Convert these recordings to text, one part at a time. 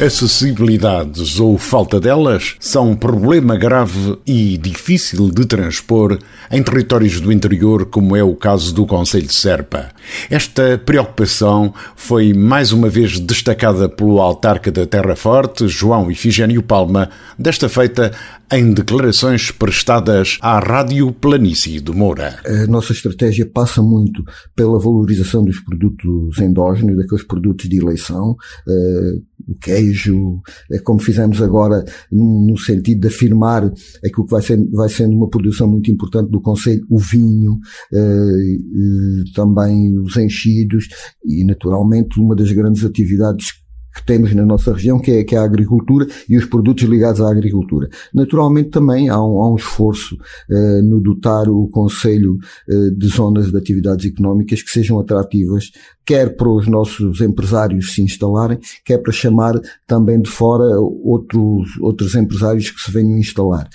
Acessibilidades ou falta delas são um problema grave e difícil de transpor em territórios do interior, como é o caso do Conselho de Serpa. Esta preocupação foi mais uma vez destacada pelo autarca da Terra Forte, João Ifigênio Palma, desta feita em declarações prestadas à Rádio Planície de Moura. A nossa estratégia passa muito pela valorização dos produtos endógenos, daqueles produtos de eleição, uh, o queijo, é como fizemos agora no sentido de afirmar aquilo que vai sendo, vai sendo uma produção muito importante do Conselho, o vinho, uh, também os enchidos e naturalmente uma das grandes atividades que temos na nossa região, que é, que é a agricultura e os produtos ligados à agricultura. Naturalmente também há um, há um esforço uh, no dotar o Conselho uh, de zonas de atividades económicas que sejam atrativas, quer para os nossos empresários se instalarem, quer para chamar também de fora outros, outros empresários que se venham instalar.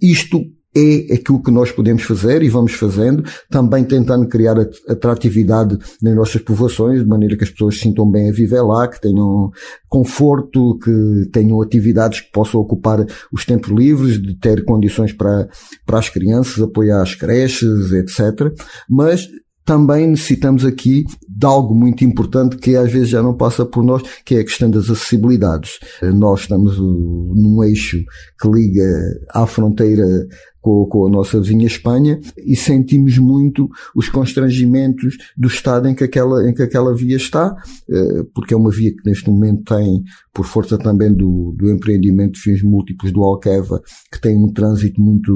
Isto é aquilo que nós podemos fazer e vamos fazendo, também tentando criar atratividade nas nossas povoações, de maneira que as pessoas se sintam bem a viver lá, que tenham conforto, que tenham atividades que possam ocupar os tempos livres, de ter condições para, para as crianças, apoiar as creches, etc. Mas também necessitamos aqui de algo muito importante que às vezes já não passa por nós, que é a questão das acessibilidades. Nós estamos num eixo que liga à fronteira com, com, a nossa vizinha Espanha e sentimos muito os constrangimentos do estado em que aquela, em que aquela via está, uh, porque é uma via que neste momento tem, por força também do, do empreendimento de fins múltiplos do Alqueva, que tem um trânsito muito,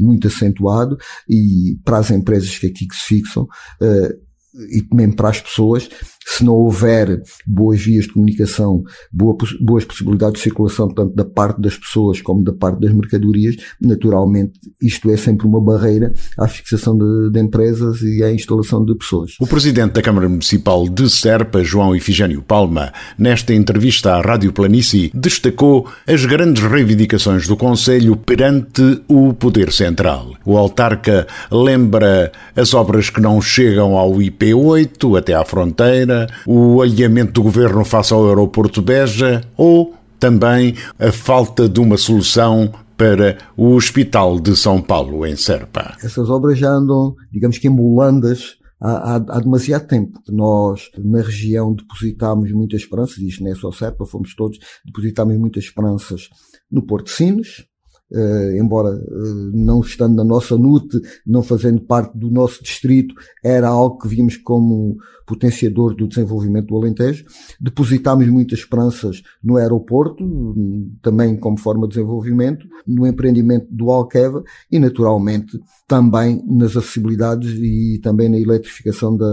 muito acentuado e para as empresas que aqui que se fixam, uh, e mesmo para as pessoas, se não houver boas vias de comunicação, boa, boas possibilidades de circulação, tanto da parte das pessoas como da parte das mercadorias, naturalmente isto é sempre uma barreira à fixação de, de empresas e à instalação de pessoas. O Presidente da Câmara Municipal de Serpa, João Ifigênio Palma, nesta entrevista à Rádio Planície, destacou as grandes reivindicações do Conselho perante o Poder Central. O autarca lembra as obras que não chegam ao IP8 até à fronteira, o alinhamento do governo face ao aeroporto Beja ou também a falta de uma solução para o Hospital de São Paulo, em Serpa. Essas obras já andam, digamos que, embulandas há, há, há, demasiado tempo. Nós, na região, depositámos muitas esperanças, isto não é só Serpa, fomos todos, depositámos muitas esperanças no Porto de Uh, embora uh, não estando na nossa NUT, não fazendo parte do nosso distrito, era algo que vimos como potenciador do desenvolvimento do Alentejo. Depositámos muitas esperanças no aeroporto, também como forma de desenvolvimento, no empreendimento do Alqueva e, naturalmente, também nas acessibilidades e também na eletrificação da,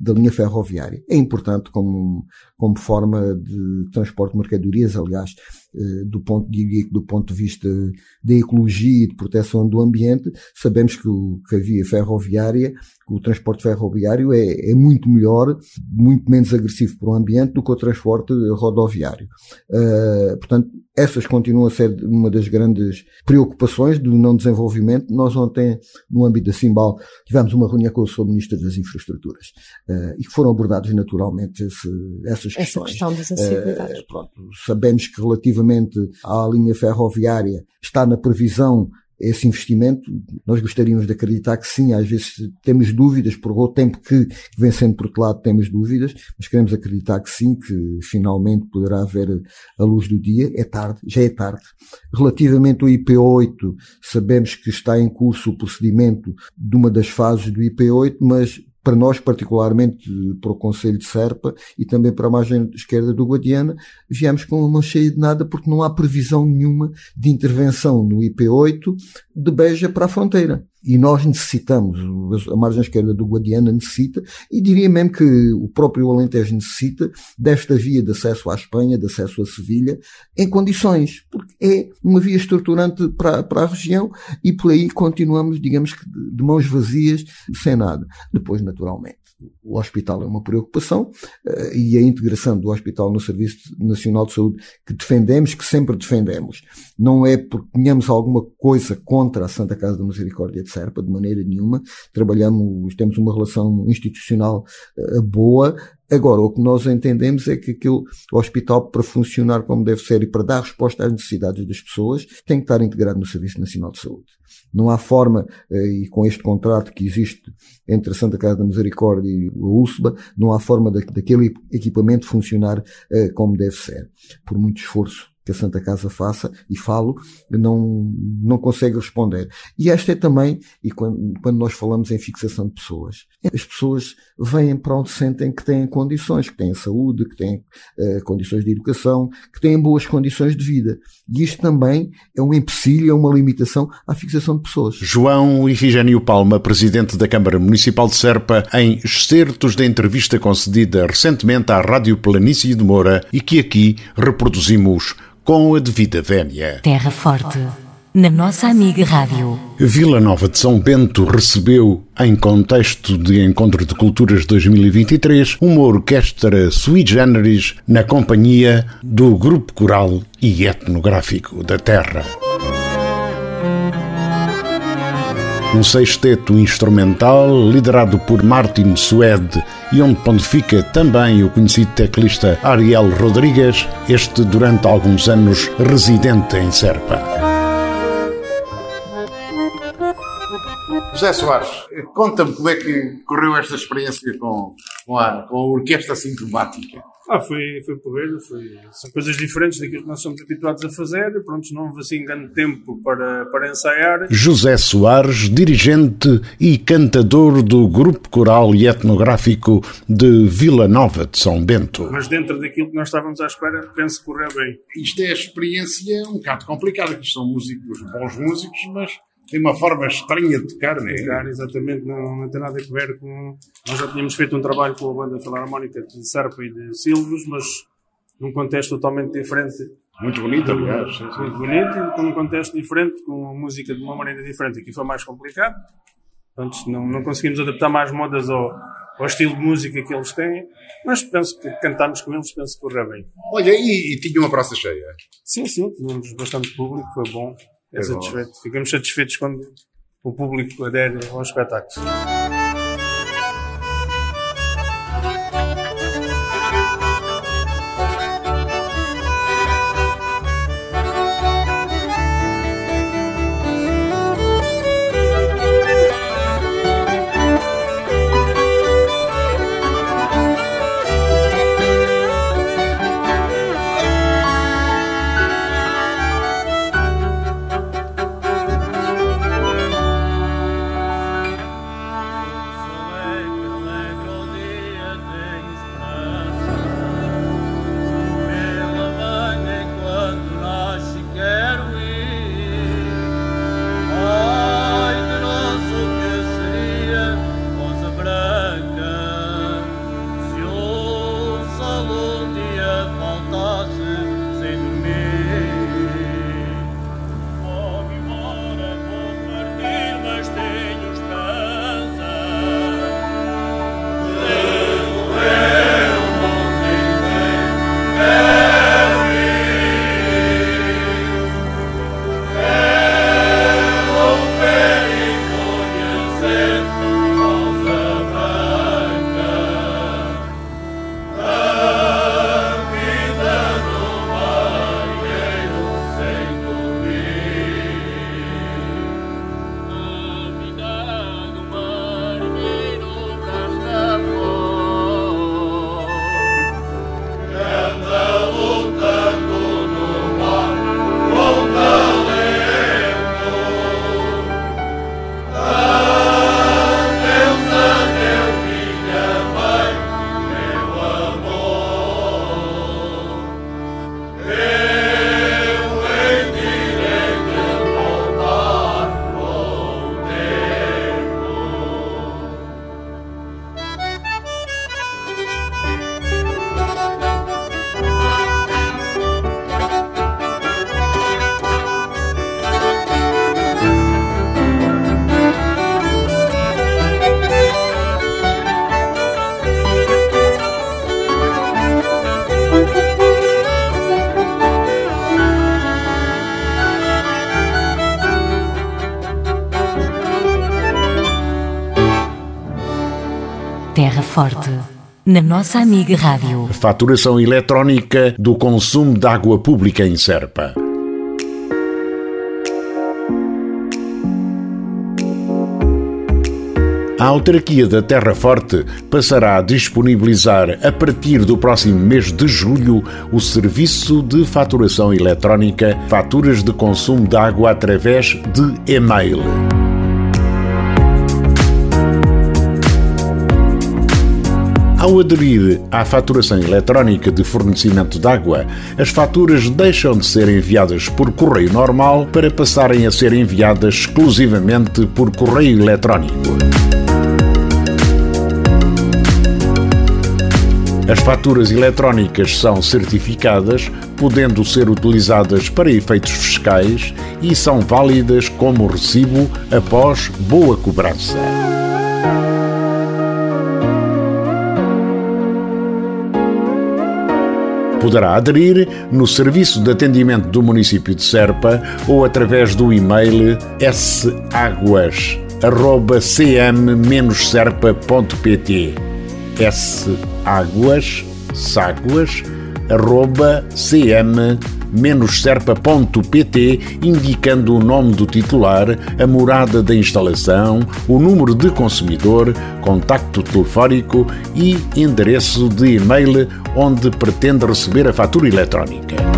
da linha ferroviária. É importante como, como forma de transporte de mercadorias, aliás, eh, do ponto de, do ponto de vista da ecologia e de proteção do ambiente, sabemos que, que a via ferroviária, o transporte ferroviário é, é muito melhor, muito menos agressivo para o ambiente do que o transporte rodoviário. Uh, portanto, essas continuam a ser uma das grandes preocupações do não desenvolvimento. Nós ontem, no âmbito da Simbal, tivemos uma reunião com o Sr. Ministro das Infraestruturas uh, e que foram abordadas naturalmente esse, essas questões. Essa questão das acessibilidades. Uh, pronto, sabemos que relativamente à linha ferroviária está na previsão esse investimento. Nós gostaríamos de acreditar que sim, às vezes temos dúvidas, por o tempo que vem sendo protelado temos dúvidas, mas queremos acreditar que sim, que finalmente poderá haver a luz do dia. É tarde, já é tarde. Relativamente ao IP8, sabemos que está em curso o procedimento de uma das fases do IP8, mas para nós, particularmente para o Conselho de Serpa e também para a margem esquerda do Guadiana, viemos com uma cheia de nada porque não há previsão nenhuma de intervenção no IP8 de Beja para a fronteira. E nós necessitamos, a margem esquerda do Guadiana necessita, e diria mesmo que o próprio Alentejo necessita desta via de acesso à Espanha, de acesso a Sevilha, em condições, porque é uma via estruturante para, para a região e por aí continuamos, digamos que, de mãos vazias, sem nada. Depois, naturalmente, o hospital é uma preocupação uh, e a integração do hospital no Serviço Nacional de Saúde que defendemos, que sempre defendemos. Não é porque tenhamos alguma coisa contra a Santa Casa da Misericórdia de Serpa, de maneira nenhuma. Trabalhamos, temos uma relação institucional uh, boa, Agora, o que nós entendemos é que aquele hospital, para funcionar como deve ser e para dar resposta às necessidades das pessoas, tem que estar integrado no Serviço Nacional de Saúde. Não há forma, eh, e com este contrato que existe entre a Santa Casa da Misericórdia e a USBA, não há forma daquele equipamento funcionar eh, como deve ser. Por muito esforço que a Santa Casa faça, e falo, não, não consegue responder. E esta é também, e quando, quando nós falamos em fixação de pessoas, as pessoas vêm para onde sentem que têm condições, que têm saúde, que têm uh, condições de educação, que têm boas condições de vida. E isto também é um empecilho, é uma limitação à fixação de pessoas. João Ifigênio Palma, presidente da Câmara Municipal de Serpa, em excertos da entrevista concedida recentemente à Rádio Planície de Moura e que aqui reproduzimos com a devida vénia. Terra Forte, na nossa amiga Rádio. Vila Nova de São Bento recebeu, em contexto de Encontro de Culturas 2023, uma orquestra sui generis na companhia do Grupo Coral e Etnográfico da Terra. Um sexteto instrumental liderado por Martin Suede e onde pontifica também o conhecido teclista Ariel Rodrigues, este durante alguns anos residente em Serpa. José Soares, conta-me como é que correu esta experiência com, com, a, com a orquestra sintomática. Ah, foi, foi porreiro, foi, são coisas diferentes daquilo que nós somos habituados a fazer, pronto, não houve assim grande tempo para, para ensaiar. José Soares, dirigente e cantador do Grupo Coral e Etnográfico de Vila Nova de São Bento. Mas dentro daquilo que nós estávamos à espera, penso que correu bem. Isto é a experiência um bocado complicada, que são músicos, bons músicos, mas tem uma forma estranha de tocar, não é? Tocar, exatamente, não, não tem nada a ver com. Nós já tínhamos feito um trabalho com a banda Filarmónica de Serpa e de Silvos, mas num contexto totalmente diferente. Muito bonito, aliás. Muito bonito, num contexto diferente, com música de uma maneira diferente. Aqui foi mais complicado. Antes não, não conseguimos adaptar mais modas ao, ao estilo de música que eles têm, mas penso que cantámos com eles, penso que correu bem. Olha, e, e tinha uma praça cheia? Sim, sim, tínhamos bastante público, foi bom. É satisfeito. Ficamos satisfeitos quando o público adere aos espetáculos. Forte, na nossa amiga Rádio. Faturação eletrónica do consumo de água pública em Serpa. A autarquia da Terra Forte passará a disponibilizar a partir do próximo mês de julho o serviço de faturação eletrónica, faturas de consumo de água através de e-mail. Ao aderir à faturação eletrónica de fornecimento de água, as faturas deixam de ser enviadas por correio normal para passarem a ser enviadas exclusivamente por correio eletrónico. As faturas eletrónicas são certificadas, podendo ser utilizadas para efeitos fiscais e são válidas como recibo após boa cobrança. Poderá aderir no serviço de atendimento do município de Serpa ou através do e-mail saguas.cm-serpa.pt saguas, saguas, cm-serpa.pt, indicando o nome do titular, a morada da instalação, o número de consumidor, contacto telefónico e endereço de e-mail onde pretende receber a fatura eletrónica.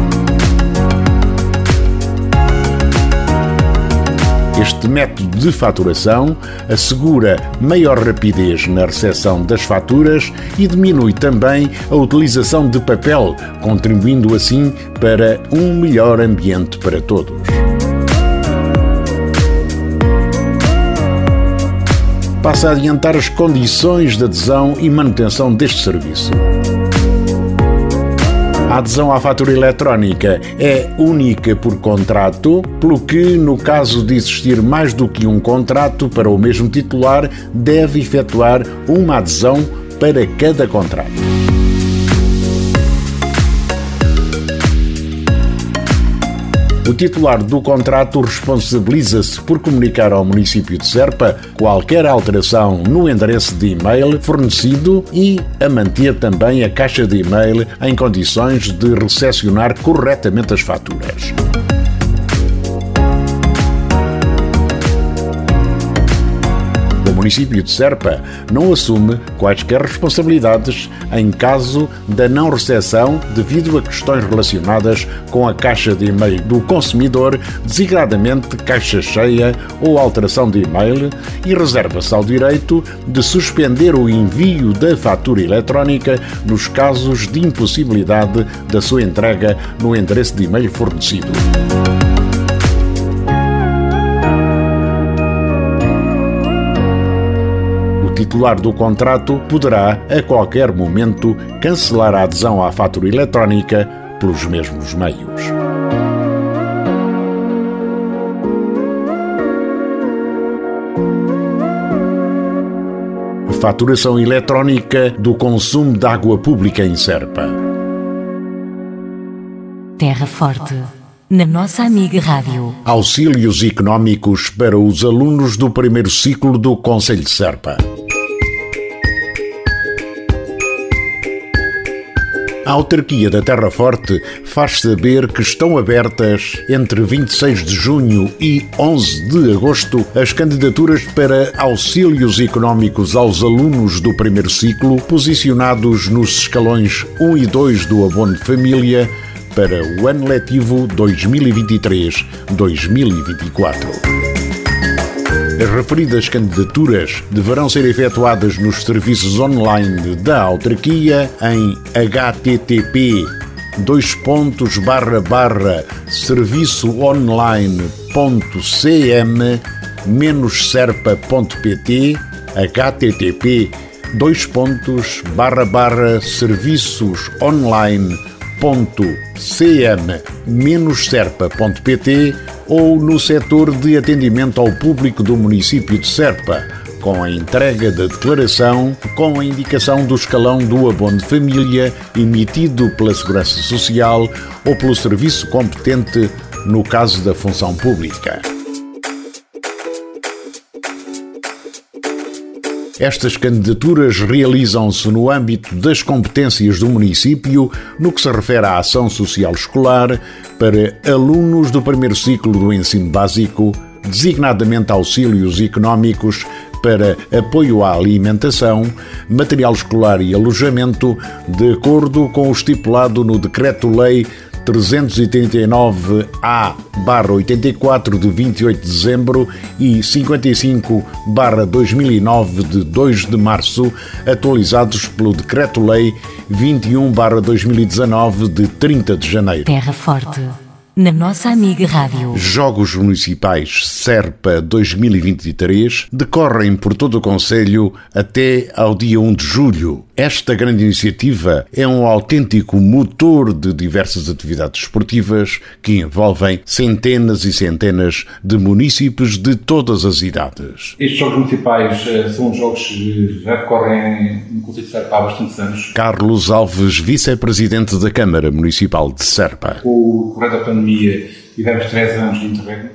Este método de faturação assegura maior rapidez na recepção das faturas e diminui também a utilização de papel, contribuindo assim para um melhor ambiente para todos. Passa a adiantar as condições de adesão e manutenção deste serviço. A adesão à fatura eletrónica é única por contrato, pelo que, no caso de existir mais do que um contrato para o mesmo titular, deve efetuar uma adesão para cada contrato. O titular do contrato responsabiliza-se por comunicar ao município de Serpa qualquer alteração no endereço de e-mail fornecido e a manter também a caixa de e-mail em condições de recepcionar corretamente as faturas. Município de Serpa não assume quaisquer responsabilidades em caso da não recepção devido a questões relacionadas com a caixa de e-mail do consumidor, designadamente caixa cheia ou alteração de e-mail, e reserva-se ao direito de suspender o envio da fatura eletrónica nos casos de impossibilidade da sua entrega no endereço de e-mail fornecido. Titular do contrato poderá, a qualquer momento, cancelar a adesão à fatura eletrónica pelos mesmos meios. Faturação eletrónica do consumo de água pública em Serpa. Terra Forte. Na nossa amiga Rádio. Auxílios económicos para os alunos do primeiro ciclo do Conselho de Serpa. A autarquia da Terra Forte faz saber que estão abertas entre 26 de junho e 11 de agosto as candidaturas para auxílios económicos aos alunos do primeiro ciclo posicionados nos escalões 1 e 2 do abono de família para o ano letivo 2023-2024. As referidas candidaturas deverão ser efetuadas nos serviços online da autarquia em http dois pontos barra barra serviço online ponto cm menos serpa.pt http dois pontos barra barra serviços ponto cm menos serpa.pt ou no setor de atendimento ao público do município de Serpa, com a entrega da declaração com a indicação do escalão do abono de família emitido pela Segurança Social ou pelo serviço competente no caso da função pública. Estas candidaturas realizam-se no âmbito das competências do município no que se refere à ação social escolar para alunos do primeiro ciclo do ensino básico, designadamente auxílios económicos para apoio à alimentação, material escolar e alojamento, de acordo com o estipulado no Decreto-Lei 339-A-84 de 28 de dezembro e 55-2009 de 2 de março, atualizados pelo Decreto-Lei 21-2019 de 30 de janeiro. Terra Forte na nossa amiga Rádio. Jogos Municipais Serpa 2023 decorrem por todo o Conselho até ao dia 1 de julho. Esta grande iniciativa é um autêntico motor de diversas atividades esportivas que envolvem centenas e centenas de municípios de todas as idades. Estes Jogos Municipais eh, são jogos que já decorrem no Conselho de Serpa há bastantes anos. Carlos Alves, vice-presidente da Câmara Municipal de Serpa. Com o correr da pandemia tivemos três anos de interregno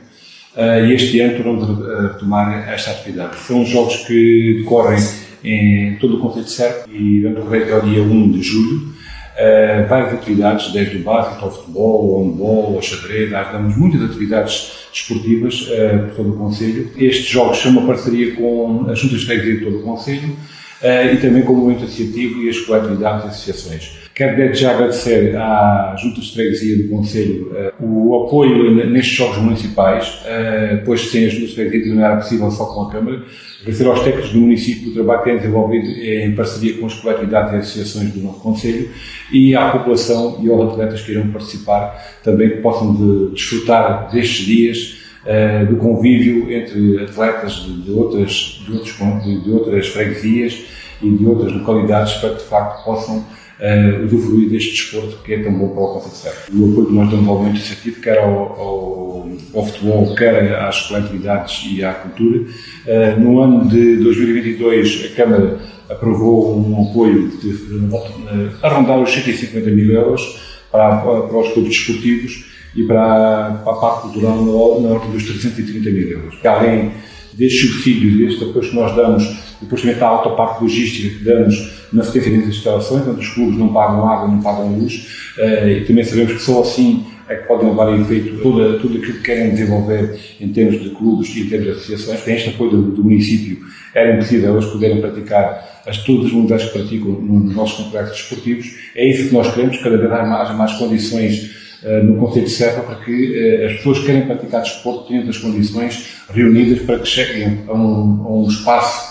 uh, e este ano tornamos a retomar esta atividade. São jogos que decorrem em todo o Conselho de e vão decorrer até o dia 1 de julho. Uh, várias atividades, desde o básico ao futebol, ao handball, ao xadrez, damos muitas atividades desportivas uh, por todo o Conselho. Estes jogos são uma parceria com as juntas de freguesia de todo o Conselho e também com o movimento associativo e as coletividades e associações. Quero desde já agradecer à Junta de Freguesia do Conselho uh, o apoio nestes Jogos Municipais, uh, pois sem as de Freguesia não era possível só com a Câmara. Agradecer aos técnicos do município o trabalho que têm desenvolvido em parceria com as coletividades e associações do nosso Conselho e à população e aos atletas que irão participar também que possam de, desfrutar destes dias uh, do convívio entre atletas de, de outras, de, outros, de, de outras freguesias e de outras localidades para que de facto possam uh, usufruir deste desporto que é tão bom para o Conselho. O apoio que nós damos ao movimento associativo, quer ao, ao, ao, futebol, quer às coletividades e à cultura. Uh, no ano de 2022, a Câmara aprovou um apoio de, uh, a rondar os 150 mil euros para, para os clubes desportivos e para, para a parte cultural na ordem dos 330 mil euros. Além destes subsídios e destes apoios que nós damos, depois também está a outra parte logística que damos na sequência das instalações, onde os clubes não pagam água, não pagam luz, uh, e também sabemos que só assim é que podem levar a efeito toda, tudo aquilo que querem desenvolver em termos de clubes e em termos de associações. Tem este apoio do, do município, era impossível eles poderem praticar as, todas as unidades que praticam nos nossos complexos desportivos. É isso que nós queremos, cada vez haja mais condições uh, no Conselho de Serra para que uh, as pessoas que querem praticar desporto tenham as condições reunidas para que cheguem a um, a um espaço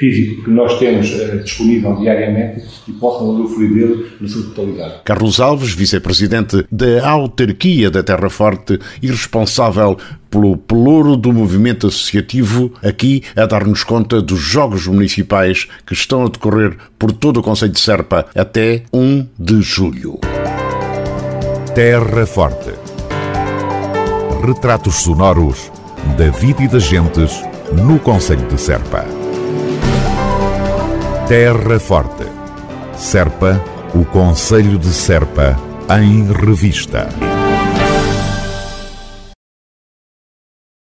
físico que nós temos uh, disponível diariamente e possam usufruir dele na sua totalidade. Carlos Alves, vice-presidente da autarquia da Terra Forte e responsável pelo pelouro do movimento associativo, aqui a dar-nos conta dos Jogos Municipais que estão a decorrer por todo o Conselho de Serpa até 1 de julho. Terra Forte. Retratos sonoros da vida e das gentes no Conselho de Serpa. Terra Forte. Serpa, o Conselho de Serpa, em revista.